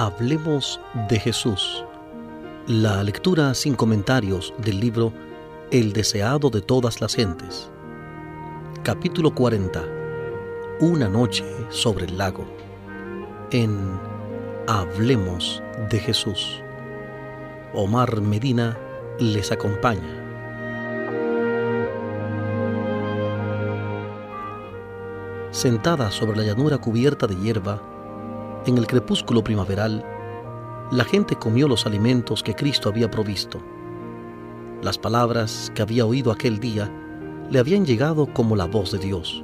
Hablemos de Jesús. La lectura sin comentarios del libro El deseado de todas las gentes. Capítulo 40. Una noche sobre el lago. En Hablemos de Jesús. Omar Medina les acompaña. Sentada sobre la llanura cubierta de hierba, en el crepúsculo primaveral, la gente comió los alimentos que Cristo había provisto. Las palabras que había oído aquel día le habían llegado como la voz de Dios.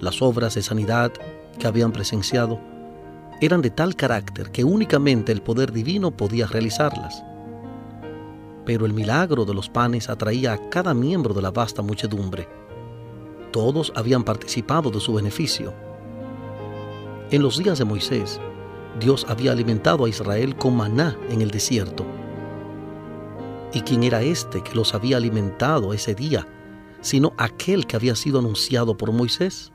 Las obras de sanidad que habían presenciado eran de tal carácter que únicamente el poder divino podía realizarlas. Pero el milagro de los panes atraía a cada miembro de la vasta muchedumbre. Todos habían participado de su beneficio en los días de Moisés, Dios había alimentado a Israel con maná en el desierto. ¿Y quién era este que los había alimentado ese día, sino aquel que había sido anunciado por Moisés?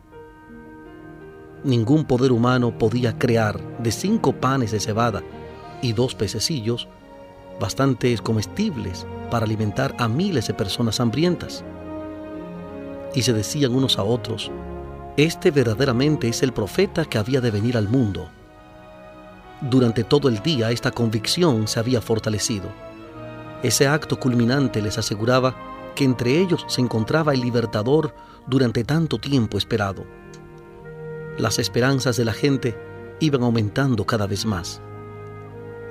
Ningún poder humano podía crear de cinco panes de cebada y dos pececillos bastantes comestibles para alimentar a miles de personas hambrientas. Y se decían unos a otros, este verdaderamente es el profeta que había de venir al mundo. Durante todo el día esta convicción se había fortalecido. Ese acto culminante les aseguraba que entre ellos se encontraba el libertador durante tanto tiempo esperado. Las esperanzas de la gente iban aumentando cada vez más.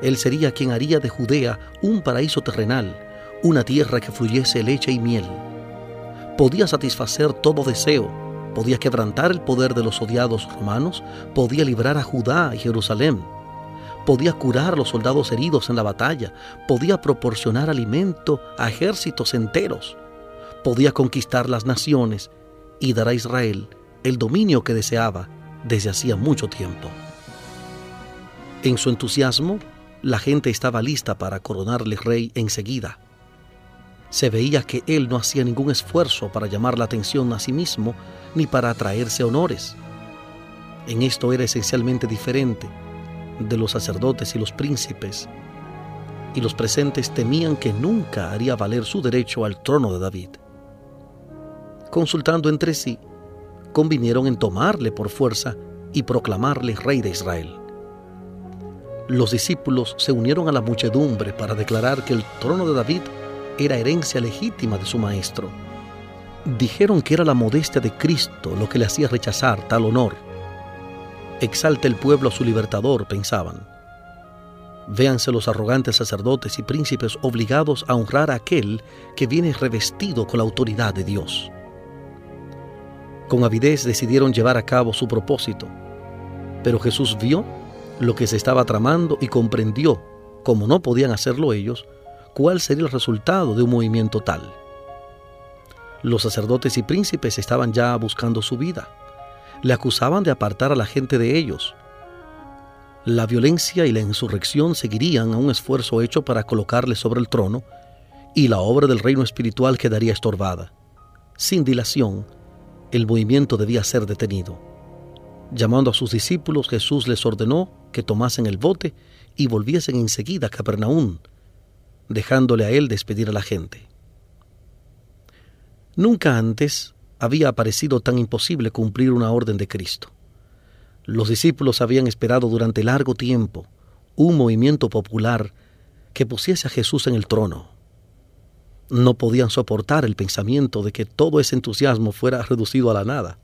Él sería quien haría de Judea un paraíso terrenal, una tierra que fluyese leche y miel. Podía satisfacer todo deseo podía quebrantar el poder de los odiados romanos, podía librar a Judá y Jerusalén, podía curar a los soldados heridos en la batalla, podía proporcionar alimento a ejércitos enteros, podía conquistar las naciones y dar a Israel el dominio que deseaba desde hacía mucho tiempo. En su entusiasmo, la gente estaba lista para coronarle rey enseguida. Se veía que él no hacía ningún esfuerzo para llamar la atención a sí mismo ni para atraerse honores. En esto era esencialmente diferente de los sacerdotes y los príncipes, y los presentes temían que nunca haría valer su derecho al trono de David. Consultando entre sí, convinieron en tomarle por fuerza y proclamarle rey de Israel. Los discípulos se unieron a la muchedumbre para declarar que el trono de David era herencia legítima de su maestro. Dijeron que era la modestia de Cristo lo que le hacía rechazar tal honor. Exalta el pueblo a su libertador, pensaban. Véanse los arrogantes sacerdotes y príncipes obligados a honrar a aquel que viene revestido con la autoridad de Dios. Con avidez decidieron llevar a cabo su propósito, pero Jesús vio lo que se estaba tramando y comprendió, como no podían hacerlo ellos, cuál sería el resultado de un movimiento tal. Los sacerdotes y príncipes estaban ya buscando su vida. Le acusaban de apartar a la gente de ellos. La violencia y la insurrección seguirían a un esfuerzo hecho para colocarle sobre el trono y la obra del reino espiritual quedaría estorbada. Sin dilación, el movimiento debía ser detenido. Llamando a sus discípulos, Jesús les ordenó que tomasen el bote y volviesen enseguida a Capernaum, dejándole a él despedir a la gente. Nunca antes había aparecido tan imposible cumplir una orden de Cristo. Los discípulos habían esperado durante largo tiempo un movimiento popular que pusiese a Jesús en el trono. No podían soportar el pensamiento de que todo ese entusiasmo fuera reducido a la nada.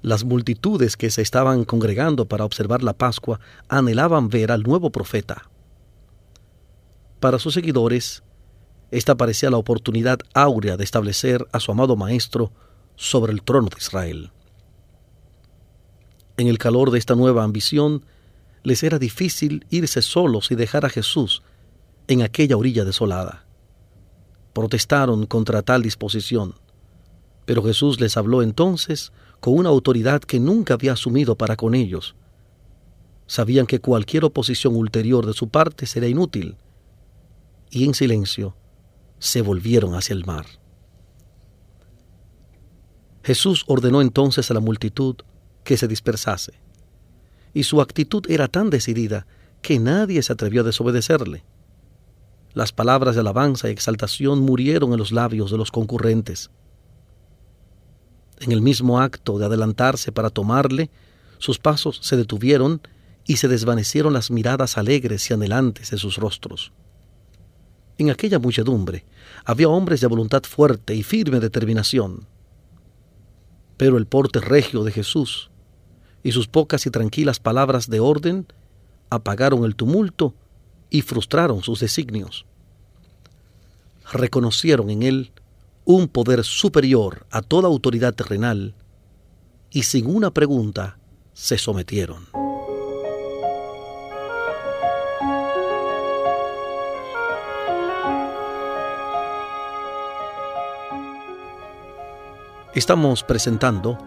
Las multitudes que se estaban congregando para observar la Pascua anhelaban ver al nuevo profeta. Para sus seguidores, esta parecía la oportunidad áurea de establecer a su amado Maestro sobre el trono de Israel. En el calor de esta nueva ambición, les era difícil irse solos y dejar a Jesús en aquella orilla desolada. Protestaron contra tal disposición, pero Jesús les habló entonces con una autoridad que nunca había asumido para con ellos. Sabían que cualquier oposición ulterior de su parte sería inútil, y en silencio se volvieron hacia el mar. Jesús ordenó entonces a la multitud que se dispersase, y su actitud era tan decidida que nadie se atrevió a desobedecerle. Las palabras de alabanza y exaltación murieron en los labios de los concurrentes. En el mismo acto de adelantarse para tomarle, sus pasos se detuvieron y se desvanecieron las miradas alegres y anhelantes de sus rostros. En aquella muchedumbre había hombres de voluntad fuerte y firme determinación. Pero el porte regio de Jesús y sus pocas y tranquilas palabras de orden apagaron el tumulto y frustraron sus designios. Reconocieron en él un poder superior a toda autoridad terrenal y sin una pregunta se sometieron. Estamos presentando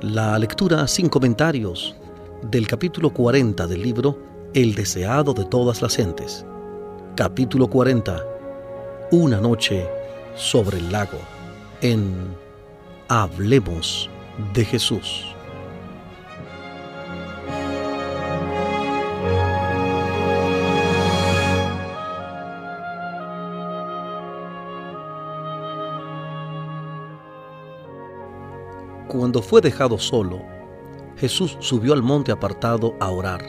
la lectura sin comentarios del capítulo 40 del libro El deseado de todas las gentes. Capítulo 40. Una noche sobre el lago en Hablemos de Jesús. Cuando fue dejado solo, Jesús subió al monte apartado a orar.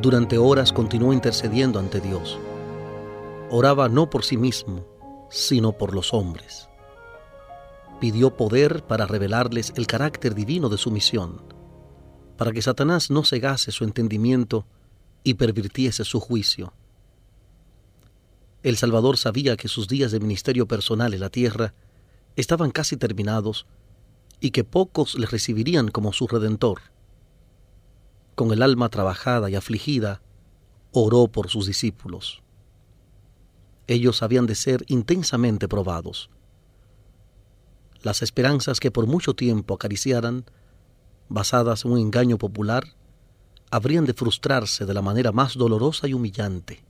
Durante horas continuó intercediendo ante Dios. Oraba no por sí mismo, sino por los hombres. Pidió poder para revelarles el carácter divino de su misión, para que Satanás no cegase su entendimiento y pervirtiese su juicio. El Salvador sabía que sus días de ministerio personal en la tierra estaban casi terminados y que pocos le recibirían como su redentor. Con el alma trabajada y afligida, oró por sus discípulos. Ellos habían de ser intensamente probados. Las esperanzas que por mucho tiempo acariciaran, basadas en un engaño popular, habrían de frustrarse de la manera más dolorosa y humillante.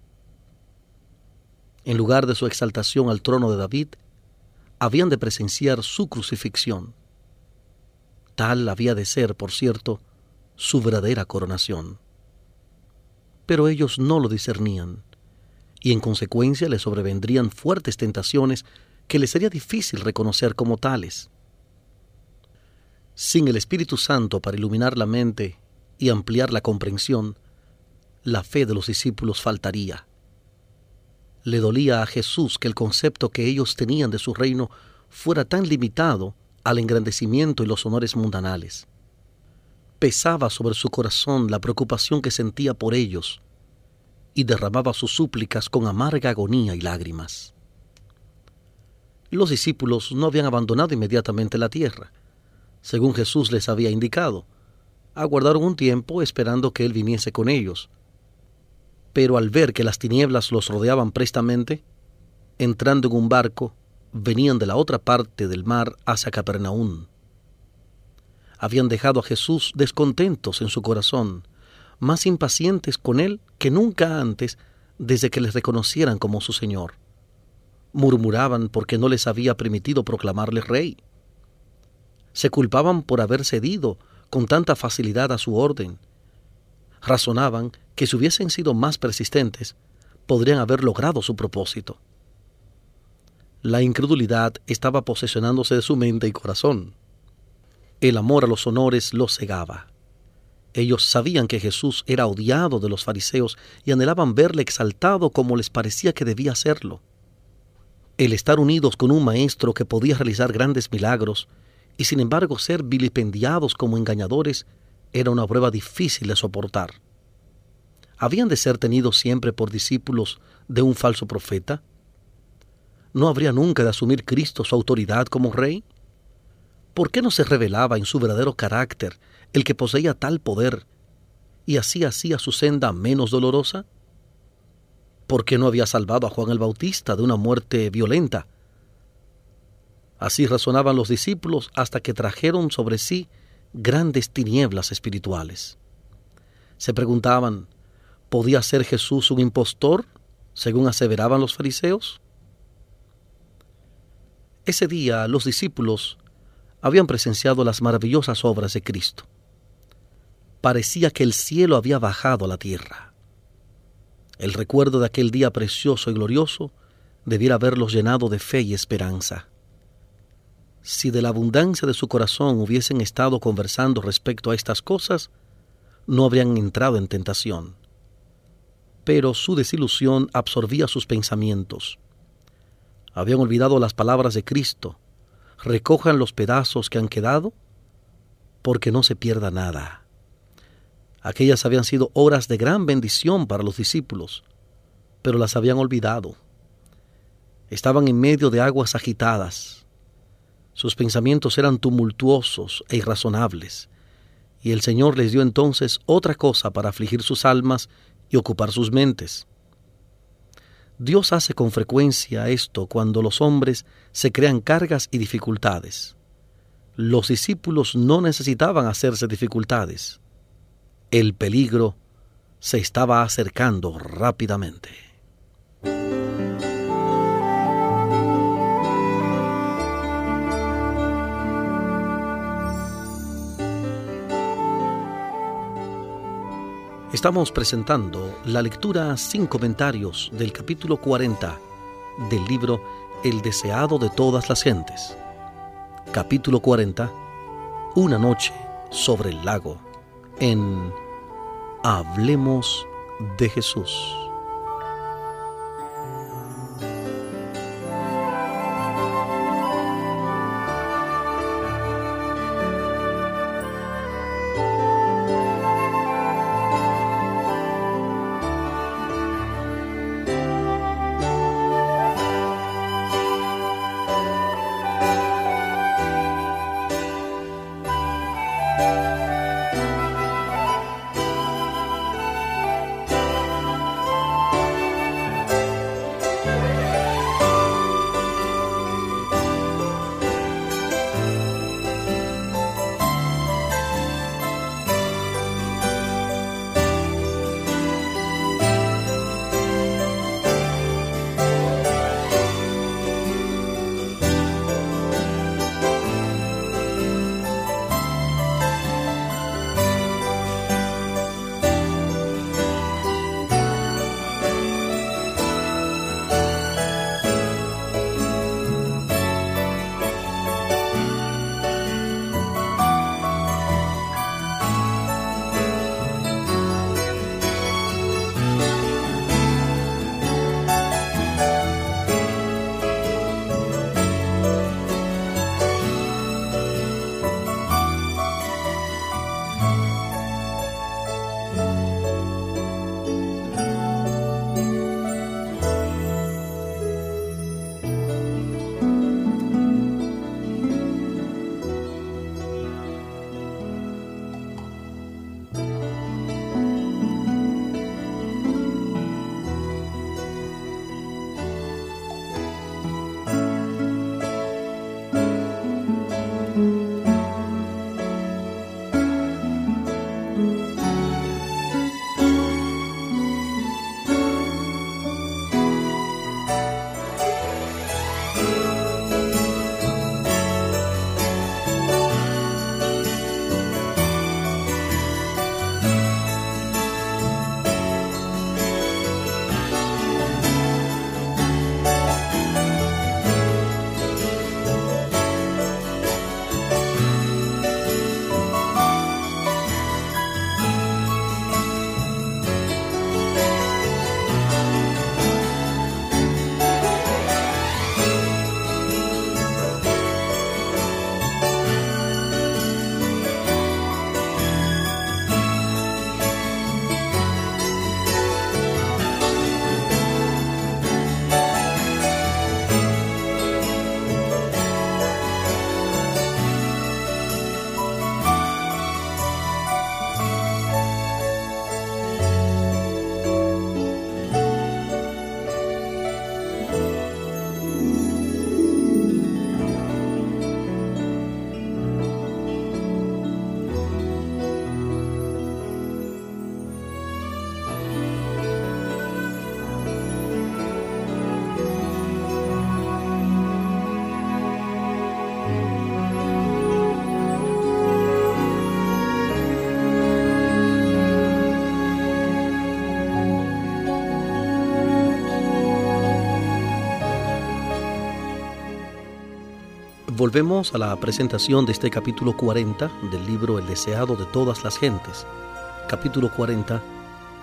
En lugar de su exaltación al trono de David, habían de presenciar su crucifixión. Tal había de ser, por cierto, su verdadera coronación. Pero ellos no lo discernían, y en consecuencia les sobrevendrían fuertes tentaciones que les sería difícil reconocer como tales. Sin el Espíritu Santo para iluminar la mente y ampliar la comprensión, la fe de los discípulos faltaría. Le dolía a Jesús que el concepto que ellos tenían de su reino fuera tan limitado al engrandecimiento y los honores mundanales. Pesaba sobre su corazón la preocupación que sentía por ellos y derramaba sus súplicas con amarga agonía y lágrimas. Los discípulos no habían abandonado inmediatamente la tierra, según Jesús les había indicado. Aguardaron un tiempo esperando que Él viniese con ellos. Pero al ver que las tinieblas los rodeaban prestamente, entrando en un barco, venían de la otra parte del mar hacia Capernaum. Habían dejado a Jesús descontentos en su corazón, más impacientes con él que nunca antes desde que les reconocieran como su Señor. Murmuraban porque no les había permitido proclamarle rey. Se culpaban por haber cedido con tanta facilidad a su orden. Razonaban que si hubiesen sido más persistentes, podrían haber logrado su propósito. La incredulidad estaba posesionándose de su mente y corazón. El amor a los honores los cegaba. Ellos sabían que Jesús era odiado de los fariseos y anhelaban verle exaltado como les parecía que debía serlo. El estar unidos con un maestro que podía realizar grandes milagros y sin embargo ser vilipendiados como engañadores era una prueba difícil de soportar. ¿Habían de ser tenidos siempre por discípulos de un falso profeta? ¿No habría nunca de asumir Cristo su autoridad como rey? ¿Por qué no se revelaba en su verdadero carácter el que poseía tal poder y así hacía su senda menos dolorosa? ¿Por qué no había salvado a Juan el Bautista de una muerte violenta? Así razonaban los discípulos hasta que trajeron sobre sí grandes tinieblas espirituales. Se preguntaban, ¿podía ser Jesús un impostor, según aseveraban los fariseos? Ese día los discípulos habían presenciado las maravillosas obras de Cristo. parecía que el cielo había bajado a la tierra. El recuerdo de aquel día precioso y glorioso debiera haberlos llenado de fe y esperanza. Si de la abundancia de su corazón hubiesen estado conversando respecto a estas cosas, no habrían entrado en tentación. Pero su desilusión absorbía sus pensamientos. Habían olvidado las palabras de Cristo. Recojan los pedazos que han quedado, porque no se pierda nada. Aquellas habían sido horas de gran bendición para los discípulos, pero las habían olvidado. Estaban en medio de aguas agitadas. Sus pensamientos eran tumultuosos e irrazonables, y el Señor les dio entonces otra cosa para afligir sus almas y ocupar sus mentes. Dios hace con frecuencia esto cuando los hombres se crean cargas y dificultades. Los discípulos no necesitaban hacerse dificultades. El peligro se estaba acercando rápidamente. Estamos presentando la lectura sin comentarios del capítulo 40 del libro El deseado de todas las gentes. Capítulo 40. Una noche sobre el lago en Hablemos de Jesús. Volvemos a la presentación de este capítulo 40 del libro El deseado de todas las gentes. Capítulo 40,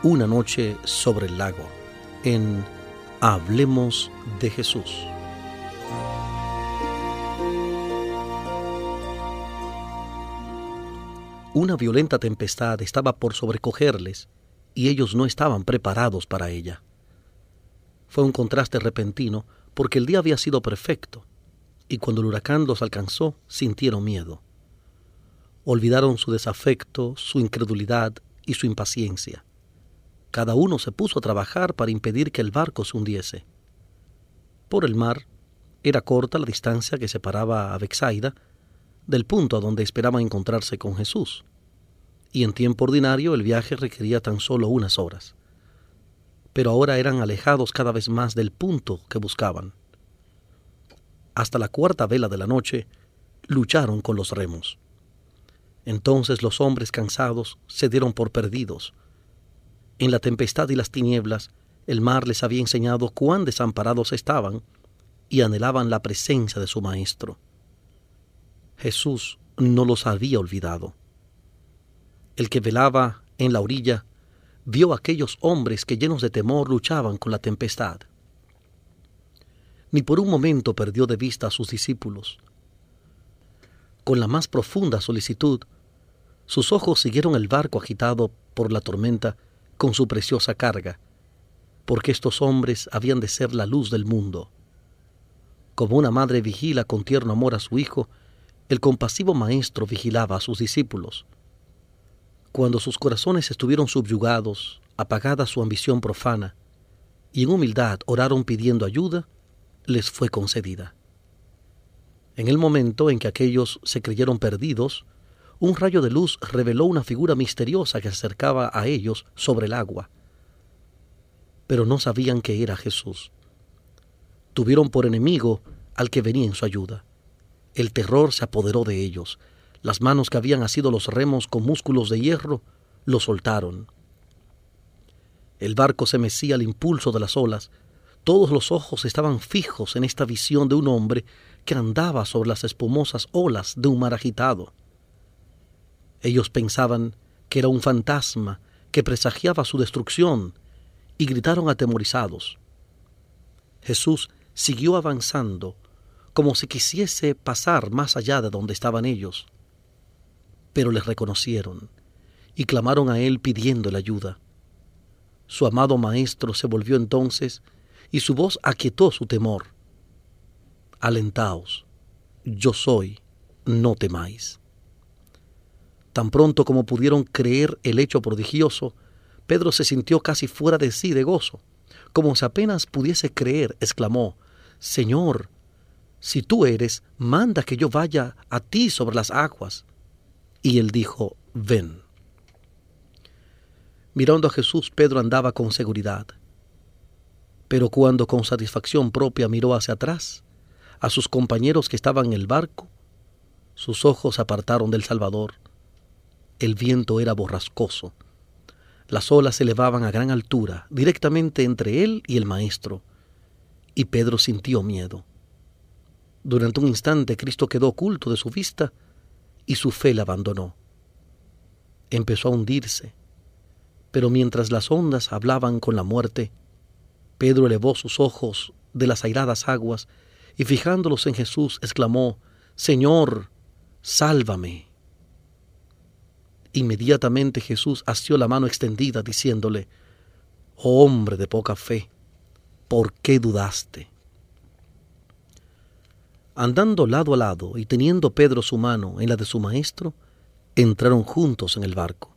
Una noche sobre el lago, en Hablemos de Jesús. Una violenta tempestad estaba por sobrecogerles y ellos no estaban preparados para ella. Fue un contraste repentino porque el día había sido perfecto y cuando el huracán los alcanzó sintieron miedo. Olvidaron su desafecto, su incredulidad y su impaciencia. Cada uno se puso a trabajar para impedir que el barco se hundiese. Por el mar era corta la distancia que separaba a Bexaida del punto a donde esperaba encontrarse con Jesús, y en tiempo ordinario el viaje requería tan solo unas horas. Pero ahora eran alejados cada vez más del punto que buscaban hasta la cuarta vela de la noche, lucharon con los remos. Entonces los hombres cansados se dieron por perdidos. En la tempestad y las tinieblas, el mar les había enseñado cuán desamparados estaban y anhelaban la presencia de su Maestro. Jesús no los había olvidado. El que velaba en la orilla vio a aquellos hombres que llenos de temor luchaban con la tempestad ni por un momento perdió de vista a sus discípulos. Con la más profunda solicitud, sus ojos siguieron el barco agitado por la tormenta con su preciosa carga, porque estos hombres habían de ser la luz del mundo. Como una madre vigila con tierno amor a su hijo, el compasivo Maestro vigilaba a sus discípulos. Cuando sus corazones estuvieron subyugados, apagada su ambición profana, y en humildad oraron pidiendo ayuda, les fue concedida. En el momento en que aquellos se creyeron perdidos, un rayo de luz reveló una figura misteriosa que se acercaba a ellos sobre el agua. Pero no sabían que era Jesús. Tuvieron por enemigo al que venía en su ayuda. El terror se apoderó de ellos. Las manos que habían asido los remos con músculos de hierro lo soltaron. El barco se mecía al impulso de las olas, todos los ojos estaban fijos en esta visión de un hombre que andaba sobre las espumosas olas de un mar agitado. Ellos pensaban que era un fantasma que presagiaba su destrucción y gritaron atemorizados. Jesús siguió avanzando como si quisiese pasar más allá de donde estaban ellos. Pero les reconocieron y clamaron a él pidiéndole ayuda. Su amado Maestro se volvió entonces y su voz aquietó su temor. Alentaos, yo soy, no temáis. Tan pronto como pudieron creer el hecho prodigioso, Pedro se sintió casi fuera de sí de gozo. Como si apenas pudiese creer, exclamó, Señor, si tú eres, manda que yo vaya a ti sobre las aguas. Y él dijo, ven. Mirando a Jesús, Pedro andaba con seguridad. Pero cuando con satisfacción propia miró hacia atrás, a sus compañeros que estaban en el barco, sus ojos apartaron del Salvador. El viento era borrascoso. Las olas se elevaban a gran altura, directamente entre él y el maestro, y Pedro sintió miedo. Durante un instante Cristo quedó oculto de su vista y su fe le abandonó. Empezó a hundirse, pero mientras las ondas hablaban con la muerte, Pedro elevó sus ojos de las airadas aguas y fijándolos en Jesús exclamó, Señor, sálvame. Inmediatamente Jesús asió la mano extendida diciéndole, oh hombre de poca fe, ¿por qué dudaste? Andando lado a lado y teniendo Pedro su mano en la de su maestro, entraron juntos en el barco.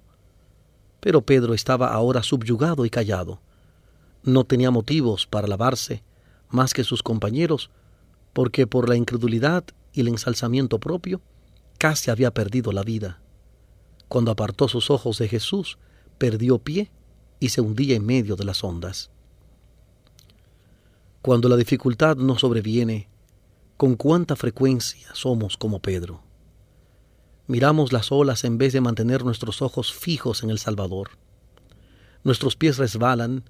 Pero Pedro estaba ahora subyugado y callado no tenía motivos para alabarse más que sus compañeros, porque por la incredulidad y el ensalzamiento propio casi había perdido la vida. Cuando apartó sus ojos de Jesús, perdió pie y se hundía en medio de las ondas. Cuando la dificultad nos sobreviene, con cuánta frecuencia somos como Pedro. Miramos las olas en vez de mantener nuestros ojos fijos en el Salvador. Nuestros pies resbalan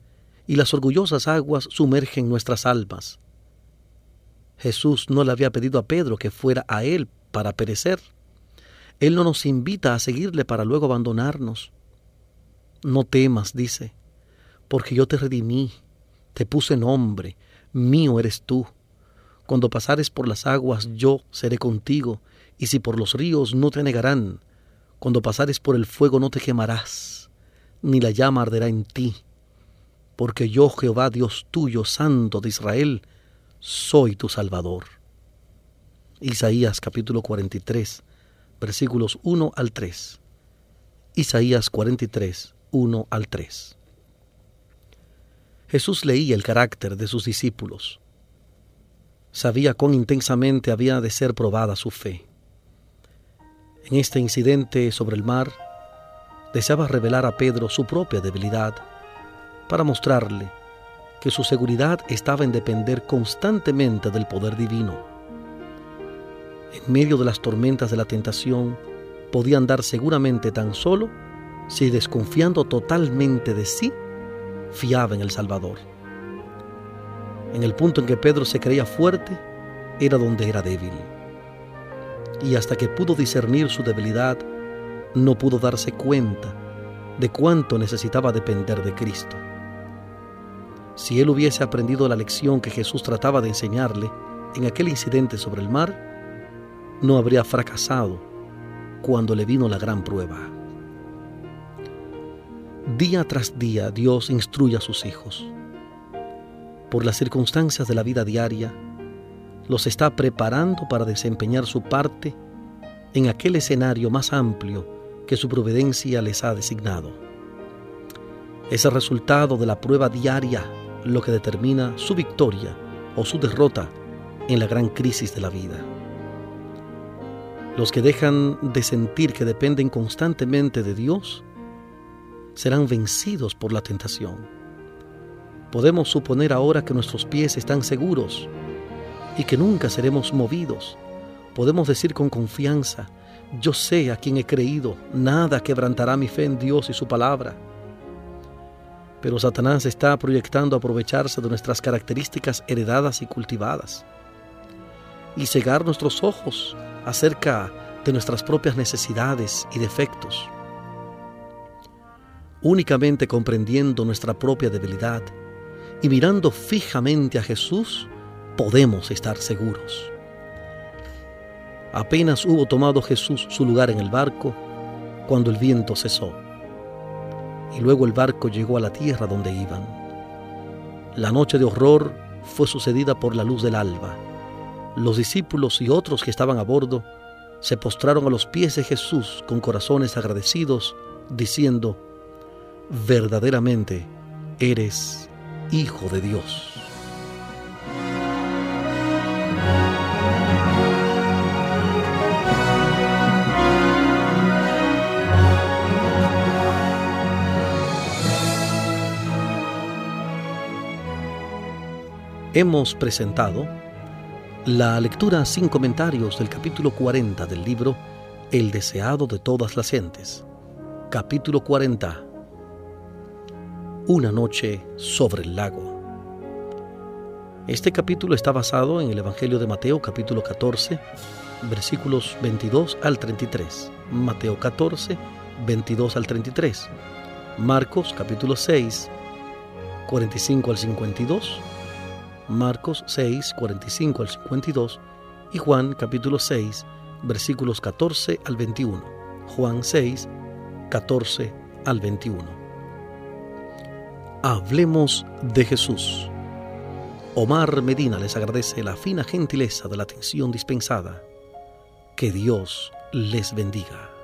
y las orgullosas aguas sumergen nuestras almas. Jesús no le había pedido a Pedro que fuera a él para perecer. Él no nos invita a seguirle para luego abandonarnos. No temas, dice, porque yo te redimí, te puse nombre, mío eres tú. Cuando pasares por las aguas, yo seré contigo, y si por los ríos no te negarán. Cuando pasares por el fuego no te quemarás, ni la llama arderá en ti. Porque yo, Jehová Dios tuyo, Santo de Israel, soy tu Salvador. Isaías capítulo 43, versículos 1 al 3. Isaías 43, 1 al 3. Jesús leía el carácter de sus discípulos. Sabía cuán intensamente había de ser probada su fe. En este incidente sobre el mar, deseaba revelar a Pedro su propia debilidad para mostrarle que su seguridad estaba en depender constantemente del poder divino. En medio de las tormentas de la tentación, podía andar seguramente tan solo si desconfiando totalmente de sí, fiaba en el Salvador. En el punto en que Pedro se creía fuerte, era donde era débil. Y hasta que pudo discernir su debilidad, no pudo darse cuenta de cuánto necesitaba depender de Cristo. Si él hubiese aprendido la lección que Jesús trataba de enseñarle en aquel incidente sobre el mar, no habría fracasado cuando le vino la gran prueba. Día tras día Dios instruye a sus hijos. Por las circunstancias de la vida diaria, los está preparando para desempeñar su parte en aquel escenario más amplio que su providencia les ha designado. Es el resultado de la prueba diaria lo que determina su victoria o su derrota en la gran crisis de la vida. Los que dejan de sentir que dependen constantemente de Dios serán vencidos por la tentación. Podemos suponer ahora que nuestros pies están seguros y que nunca seremos movidos. Podemos decir con confianza, yo sé a quien he creído, nada quebrantará mi fe en Dios y su palabra. Pero Satanás está proyectando aprovecharse de nuestras características heredadas y cultivadas y cegar nuestros ojos acerca de nuestras propias necesidades y defectos. Únicamente comprendiendo nuestra propia debilidad y mirando fijamente a Jesús, podemos estar seguros. Apenas hubo tomado Jesús su lugar en el barco cuando el viento cesó y luego el barco llegó a la tierra donde iban. La noche de horror fue sucedida por la luz del alba. Los discípulos y otros que estaban a bordo se postraron a los pies de Jesús con corazones agradecidos, diciendo, verdaderamente eres Hijo de Dios. Hemos presentado la lectura sin comentarios del capítulo 40 del libro El deseado de todas las gentes. Capítulo 40. Una noche sobre el lago. Este capítulo está basado en el Evangelio de Mateo capítulo 14, versículos 22 al 33. Mateo 14, 22 al 33. Marcos capítulo 6, 45 al 52 Marcos 6, 45 al 52 y Juan capítulo 6, versículos 14 al 21. Juan 6, 14 al 21. Hablemos de Jesús. Omar Medina les agradece la fina gentileza de la atención dispensada. Que Dios les bendiga.